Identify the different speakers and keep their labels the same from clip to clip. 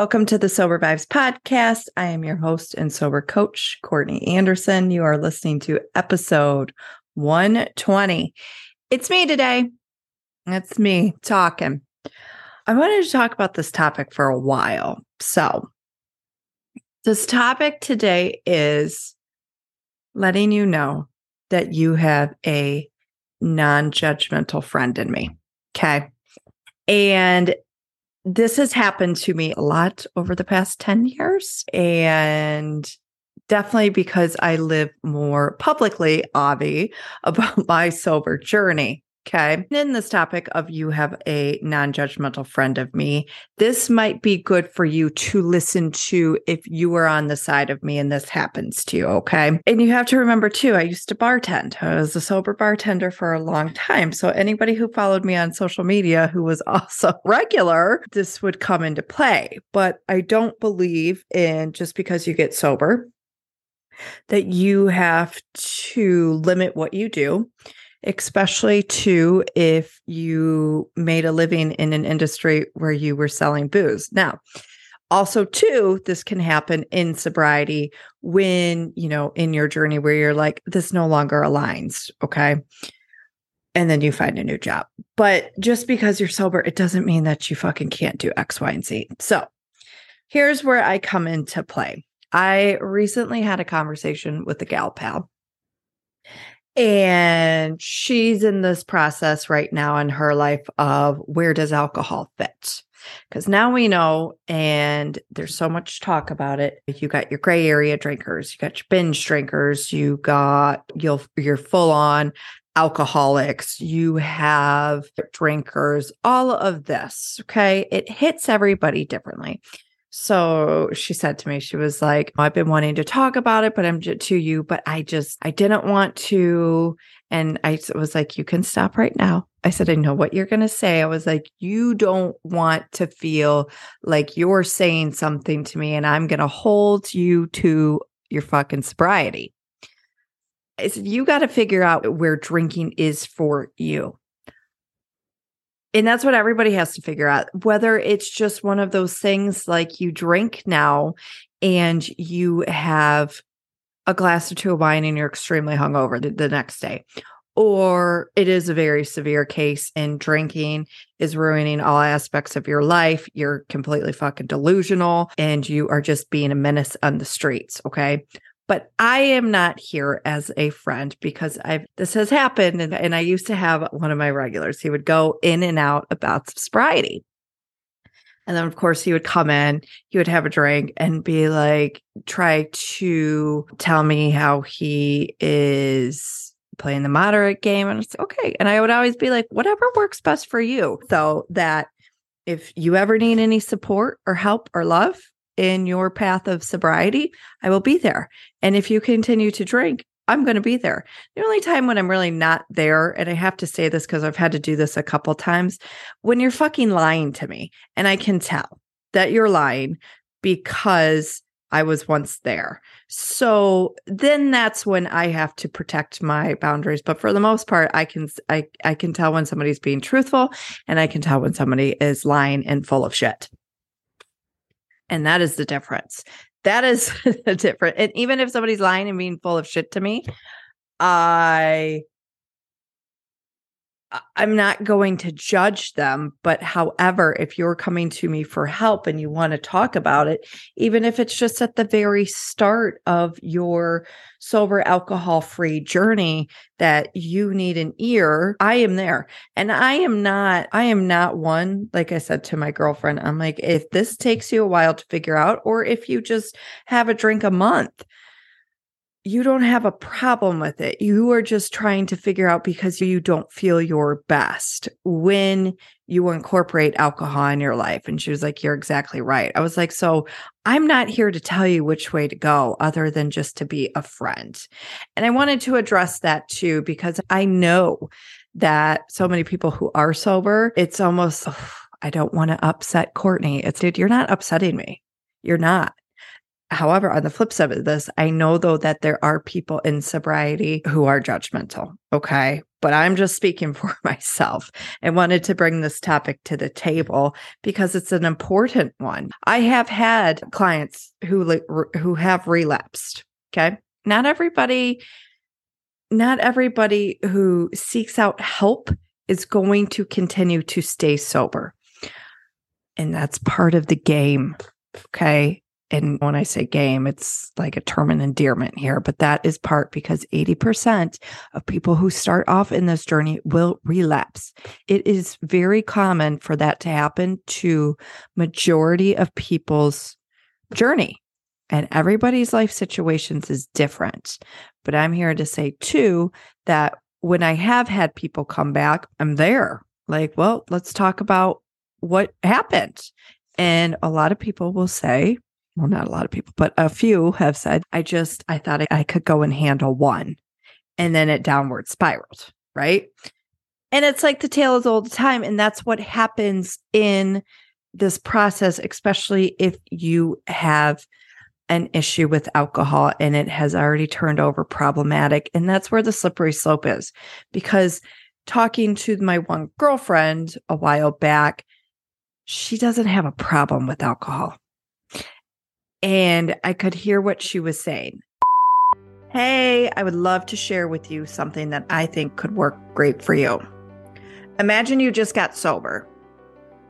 Speaker 1: Welcome to the Sober Vibes podcast. I am your host and sober coach, Courtney Anderson. You are listening to episode 120. It's me today. It's me talking. I wanted to talk about this topic for a while. So, this topic today is letting you know that you have a non judgmental friend in me. Okay. And this has happened to me a lot over the past 10 years. And definitely because I live more publicly, Avi, about my sober journey. Okay. In this topic of you have a non judgmental friend of me, this might be good for you to listen to if you are on the side of me and this happens to you. Okay. And you have to remember too, I used to bartend. I was a sober bartender for a long time. So anybody who followed me on social media who was also regular, this would come into play. But I don't believe in just because you get sober that you have to limit what you do especially too if you made a living in an industry where you were selling booze. Now, also too this can happen in sobriety when you know in your journey where you're like this no longer aligns okay? And then you find a new job. But just because you're sober it doesn't mean that you fucking can't do x y and z. So here's where i come into play. I recently had a conversation with a gal pal and she's in this process right now in her life of where does alcohol fit? Because now we know, and there's so much talk about it. You got your gray area drinkers, you got your binge drinkers, you got you'll you're full on alcoholics, you have drinkers, all of this. Okay. It hits everybody differently. So she said to me, she was like, I've been wanting to talk about it, but I'm to you, but I just, I didn't want to. And I was like, you can stop right now. I said, I know what you're going to say. I was like, you don't want to feel like you're saying something to me and I'm going to hold you to your fucking sobriety. I said, you got to figure out where drinking is for you. And that's what everybody has to figure out. Whether it's just one of those things like you drink now and you have a glass or two of wine and you're extremely hungover the, the next day, or it is a very severe case and drinking is ruining all aspects of your life. You're completely fucking delusional and you are just being a menace on the streets. Okay. But I am not here as a friend because I've this has happened. And, and I used to have one of my regulars. He would go in and out about sobriety. And then, of course, he would come in, he would have a drink and be like, try to tell me how he is playing the moderate game. And it's okay. And I would always be like, whatever works best for you. So that if you ever need any support or help or love, in your path of sobriety, I will be there. And if you continue to drink, I'm going to be there. The only time when I'm really not there, and I have to say this because I've had to do this a couple times, when you're fucking lying to me, and I can tell that you're lying because I was once there. So then that's when I have to protect my boundaries. But for the most part, I can I I can tell when somebody's being truthful and I can tell when somebody is lying and full of shit. And that is the difference. That is the difference. And even if somebody's lying and being full of shit to me, I I'm not going to judge them. But however, if you're coming to me for help and you want to talk about it, even if it's just at the very start of your sober alcohol free journey that you need an ear, I am there. And I am not, I am not one, like I said to my girlfriend, I'm like, if this takes you a while to figure out, or if you just have a drink a month, you don't have a problem with it. You are just trying to figure out because you don't feel your best when you incorporate alcohol in your life. And she was like, You're exactly right. I was like, So I'm not here to tell you which way to go other than just to be a friend. And I wanted to address that too, because I know that so many people who are sober, it's almost, oh, I don't want to upset Courtney. It's, dude, you're not upsetting me. You're not However, on the flip side of this, I know though that there are people in sobriety who are judgmental. Okay. But I'm just speaking for myself and wanted to bring this topic to the table because it's an important one. I have had clients who who have relapsed. Okay. Not everybody not everybody who seeks out help is going to continue to stay sober. And that's part of the game. Okay. And when I say game, it's like a term of endearment here, but that is part because 80% of people who start off in this journey will relapse. It is very common for that to happen to majority of people's journey. And everybody's life situations is different. But I'm here to say too that when I have had people come back, I'm there. Like, well, let's talk about what happened. And a lot of people will say, well, not a lot of people, but a few have said, I just, I thought I could go and handle one. And then it downward spiraled, right? And it's like the tale is all the time. And that's what happens in this process, especially if you have an issue with alcohol and it has already turned over problematic. And that's where the slippery slope is. Because talking to my one girlfriend a while back, she doesn't have a problem with alcohol. And I could hear what she was saying. Hey, I would love to share with you something that I think could work great for you. Imagine you just got sober.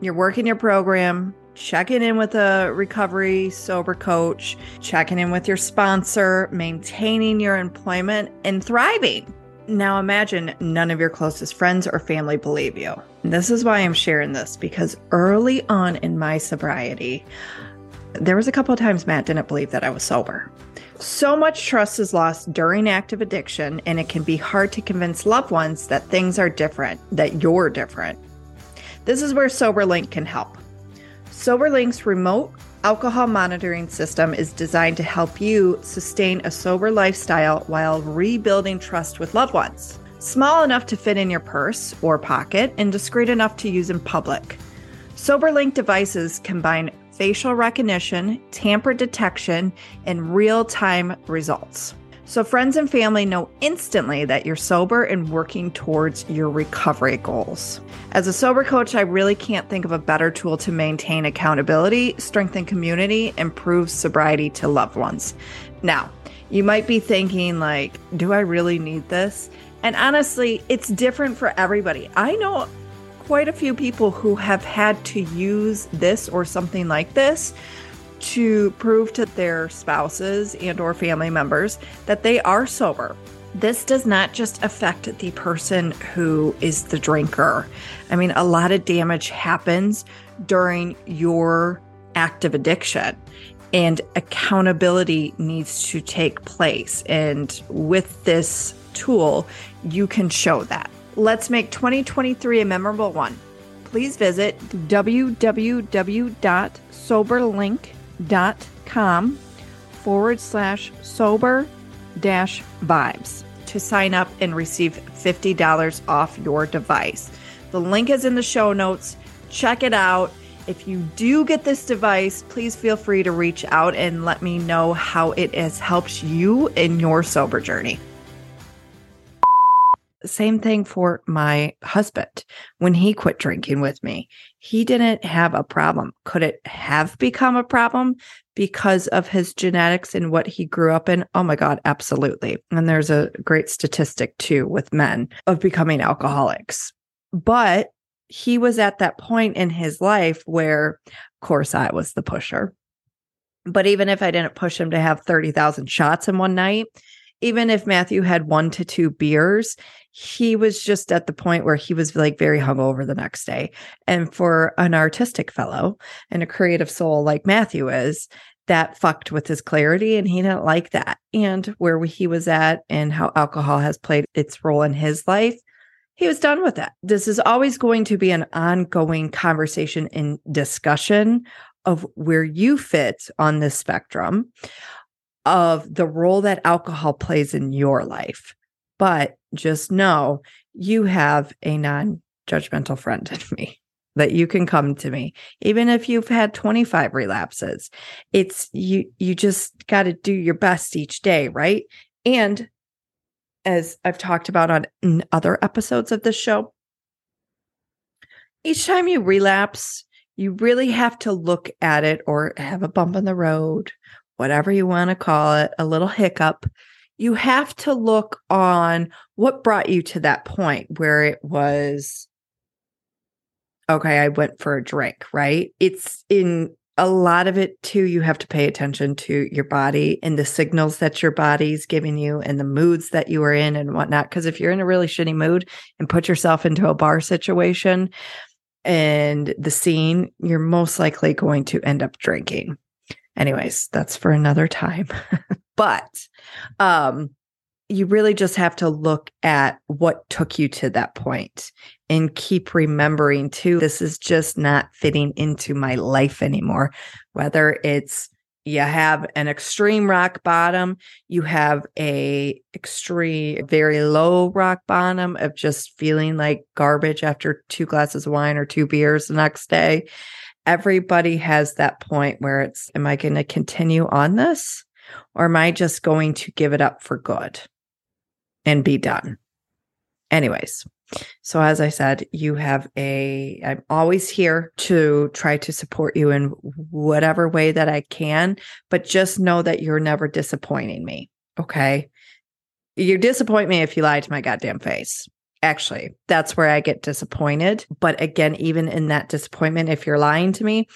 Speaker 1: You're working your program, checking in with a recovery sober coach, checking in with your sponsor, maintaining your employment, and thriving. Now imagine none of your closest friends or family believe you. This is why I'm sharing this because early on in my sobriety, there was a couple of times Matt didn't believe that I was sober. So much trust is lost during active addiction, and it can be hard to convince loved ones that things are different, that you're different. This is where SoberLink can help. SoberLink's remote alcohol monitoring system is designed to help you sustain a sober lifestyle while rebuilding trust with loved ones. Small enough to fit in your purse or pocket and discreet enough to use in public. SoberLink devices combine facial recognition, tamper detection, and real time results. So, friends and family know instantly that you're sober and working towards your recovery goals. As a sober coach, I really can't think of a better tool to maintain accountability, strengthen community, and prove sobriety to loved ones. Now, you might be thinking, like, do I really need this? And honestly, it's different for everybody. I know quite a few people who have had to use this or something like this to prove to their spouses and or family members that they are sober. This does not just affect the person who is the drinker. I mean, a lot of damage happens during your active addiction and accountability needs to take place. And with this tool, you can show that. Let's make 2023 a memorable one. Please visit www.soberlink.com forward slash sober dash vibes to sign up and receive $50 off your device. The link is in the show notes. Check it out. If you do get this device, please feel free to reach out and let me know how it has helped you in your sober journey. Same thing for my husband. When he quit drinking with me, he didn't have a problem. Could it have become a problem because of his genetics and what he grew up in? Oh my God, absolutely. And there's a great statistic too with men of becoming alcoholics. But he was at that point in his life where, of course, I was the pusher. But even if I didn't push him to have 30,000 shots in one night, even if Matthew had one to two beers, he was just at the point where he was like very hungover the next day. And for an artistic fellow and a creative soul like Matthew is, that fucked with his clarity and he didn't like that. And where he was at and how alcohol has played its role in his life, he was done with that. This is always going to be an ongoing conversation and discussion of where you fit on this spectrum of the role that alcohol plays in your life. But just know you have a non judgmental friend in me. that you can come to me even if you've had 25 relapses it's you you just got to do your best each day right and as i've talked about on other episodes of this show each time you relapse you really have to look at it or have a bump in the road whatever you want to call it a little hiccup you have to look on what brought you to that point where it was okay, I went for a drink, right? It's in a lot of it too, you have to pay attention to your body and the signals that your body's giving you and the moods that you are in and whatnot. Because if you're in a really shitty mood and put yourself into a bar situation and the scene, you're most likely going to end up drinking. Anyways, that's for another time. but um you really just have to look at what took you to that point and keep remembering too this is just not fitting into my life anymore whether it's you have an extreme rock bottom you have a extreme very low rock bottom of just feeling like garbage after two glasses of wine or two beers the next day everybody has that point where it's am i going to continue on this or am i just going to give it up for good and be done. Anyways, so as I said, you have a, I'm always here to try to support you in whatever way that I can, but just know that you're never disappointing me. Okay. You disappoint me if you lie to my goddamn face. Actually, that's where I get disappointed. But again, even in that disappointment, if you're lying to me,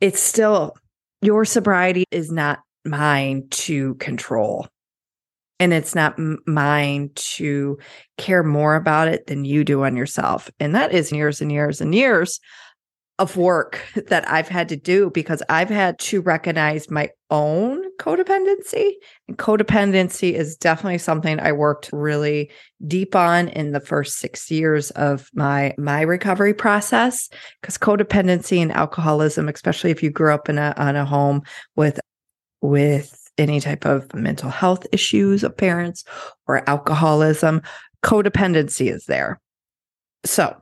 Speaker 1: it's still your sobriety is not mine to control and it's not mine to care more about it than you do on yourself. And that is years and years and years of work that I've had to do because I've had to recognize my own codependency. And codependency is definitely something I worked really deep on in the first 6 years of my my recovery process because codependency and alcoholism, especially if you grew up in a on a home with with any type of mental health issues of parents or alcoholism, codependency is there. So,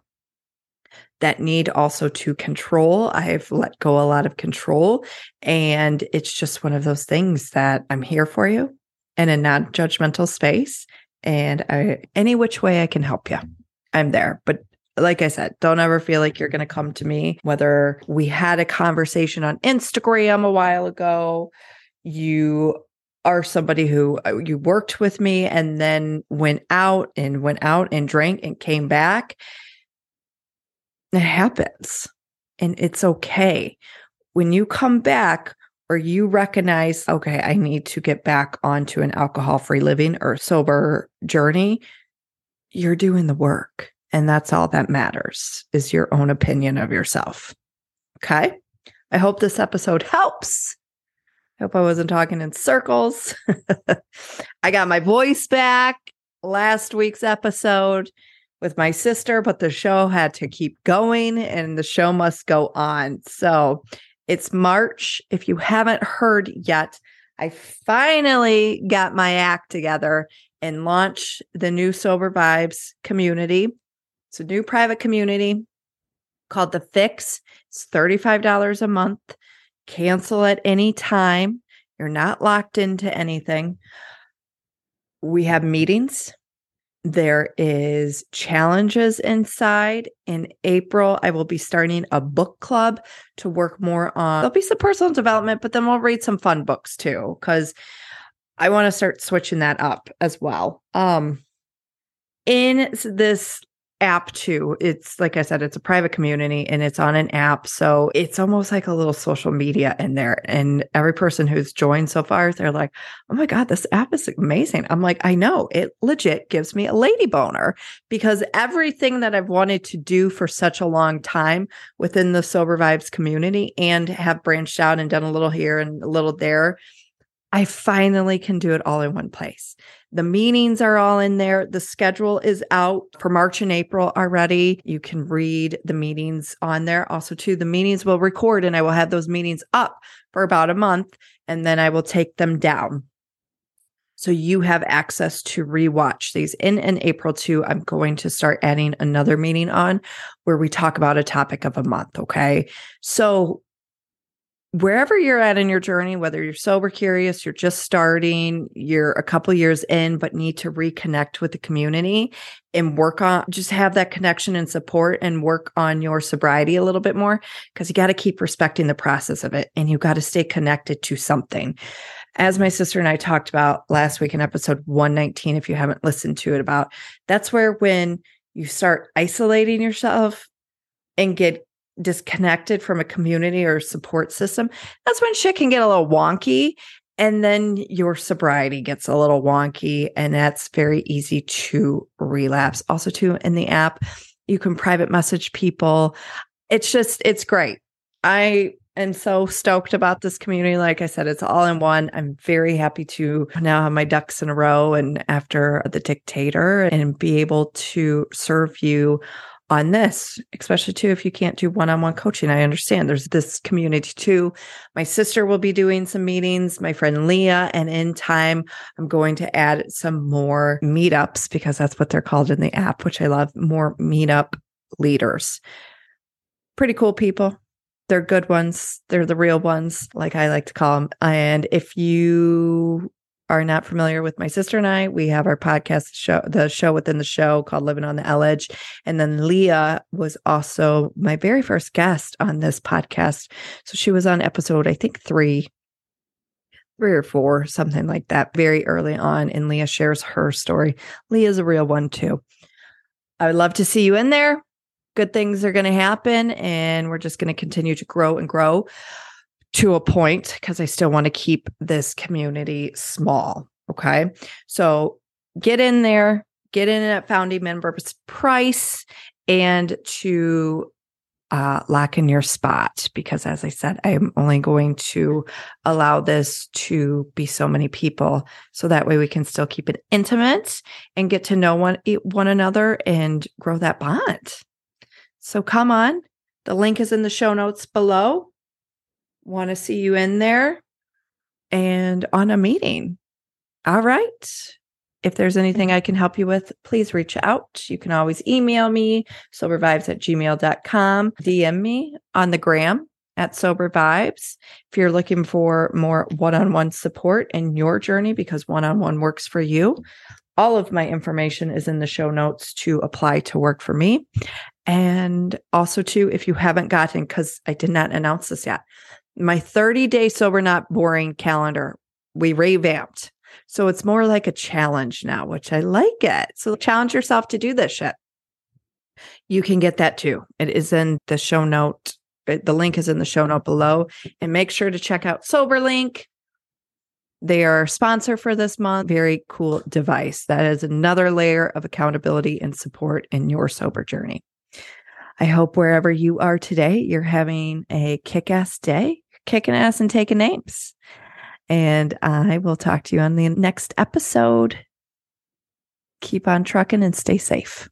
Speaker 1: that need also to control. I've let go a lot of control. And it's just one of those things that I'm here for you in a non judgmental space. And I, any which way I can help you, I'm there. But like I said, don't ever feel like you're going to come to me, whether we had a conversation on Instagram a while ago you are somebody who uh, you worked with me and then went out and went out and drank and came back. It happens and it's okay. When you come back or you recognize, okay, I need to get back onto an alcohol free living or sober journey, you're doing the work. And that's all that matters is your own opinion of yourself. Okay. I hope this episode helps. I hope I wasn't talking in circles. I got my voice back last week's episode with my sister, but the show had to keep going and the show must go on. So it's March. If you haven't heard yet, I finally got my act together and launched the new Sober Vibes community. It's a new private community called The Fix. It's $35 a month cancel at any time. You're not locked into anything. We have meetings. There is challenges inside. In April, I will be starting a book club to work more on. There'll be some personal development, but then we'll read some fun books too, because I want to start switching that up as well. Um, in this app too. It's like I said, it's a private community and it's on an app. So it's almost like a little social media in there. And every person who's joined so far, they're like, oh my God, this app is amazing. I'm like, I know it legit gives me a lady boner because everything that I've wanted to do for such a long time within the Sober Vibes community and have branched out and done a little here and a little there. I finally can do it all in one place. The meetings are all in there. The schedule is out for March and April already. You can read the meetings on there. Also, too, the meetings will record and I will have those meetings up for about a month and then I will take them down. So you have access to rewatch these. In in April too, I'm going to start adding another meeting on where we talk about a topic of a month. Okay. So wherever you're at in your journey, whether you're sober curious, you're just starting, you're a couple years in, but need to reconnect with the community and work on just have that connection and support and work on your sobriety a little bit more because you got to keep respecting the process of it and you got to stay connected to something. As my sister and I talked about last week in episode 119, if you haven't listened to it about, that's where when you start isolating yourself and get disconnected from a community or support system, that's when shit can get a little wonky. And then your sobriety gets a little wonky, and that's very easy to relapse. Also, too, in the app, you can private message people. It's just, it's great. I am so stoked about this community. Like I said, it's all in one. I'm very happy to now have my ducks in a row and after the dictator and be able to serve you on this, especially too if you can't do one-on-one coaching. I understand there's this community too. My sister will be doing some meetings, my friend Leah, and in time I'm going to add some more meetups because that's what they're called in the app, which I love, more meetup leaders. Pretty cool people. They're good ones. They're the real ones, like I like to call them. And if you are not familiar with my sister and I, we have our podcast show, the show within the show called Living on the L Edge. And then Leah was also my very first guest on this podcast. So she was on episode, I think three, three or four, something like that, very early on. And Leah shares her story. Leah's a real one too. I would love to see you in there. Good things are going to happen, and we're just going to continue to grow and grow to a point because I still want to keep this community small. Okay. So get in there, get in at founding members price and to uh, lock in your spot because as I said, I'm only going to allow this to be so many people. So that way we can still keep it intimate and get to know one, one another and grow that bond. So come on. The link is in the show notes below want to see you in there and on a meeting. All right. If there's anything I can mm-hmm. help you with, please reach out. You can always email me, sobervibes at gmail.com, DM me on the gram at Sober Vibes. If you're looking for more one on one support in your journey because one on one works for you, all of my information is in the show notes to apply to work for me. And also, too, if you haven't gotten, because I did not announce this yet, my 30 day sober not boring calendar we revamped. So it's more like a challenge now which i like it. So challenge yourself to do this shit. You can get that too. It is in the show note eh, the link is in the show note below. And make sure to check out soberlink. They are sponsor for this month. Very cool device. That is another layer of accountability and support in your sober journey. I hope wherever you are today, you're having a kick ass day, kicking ass and taking names. And I will talk to you on the next episode. Keep on trucking and stay safe.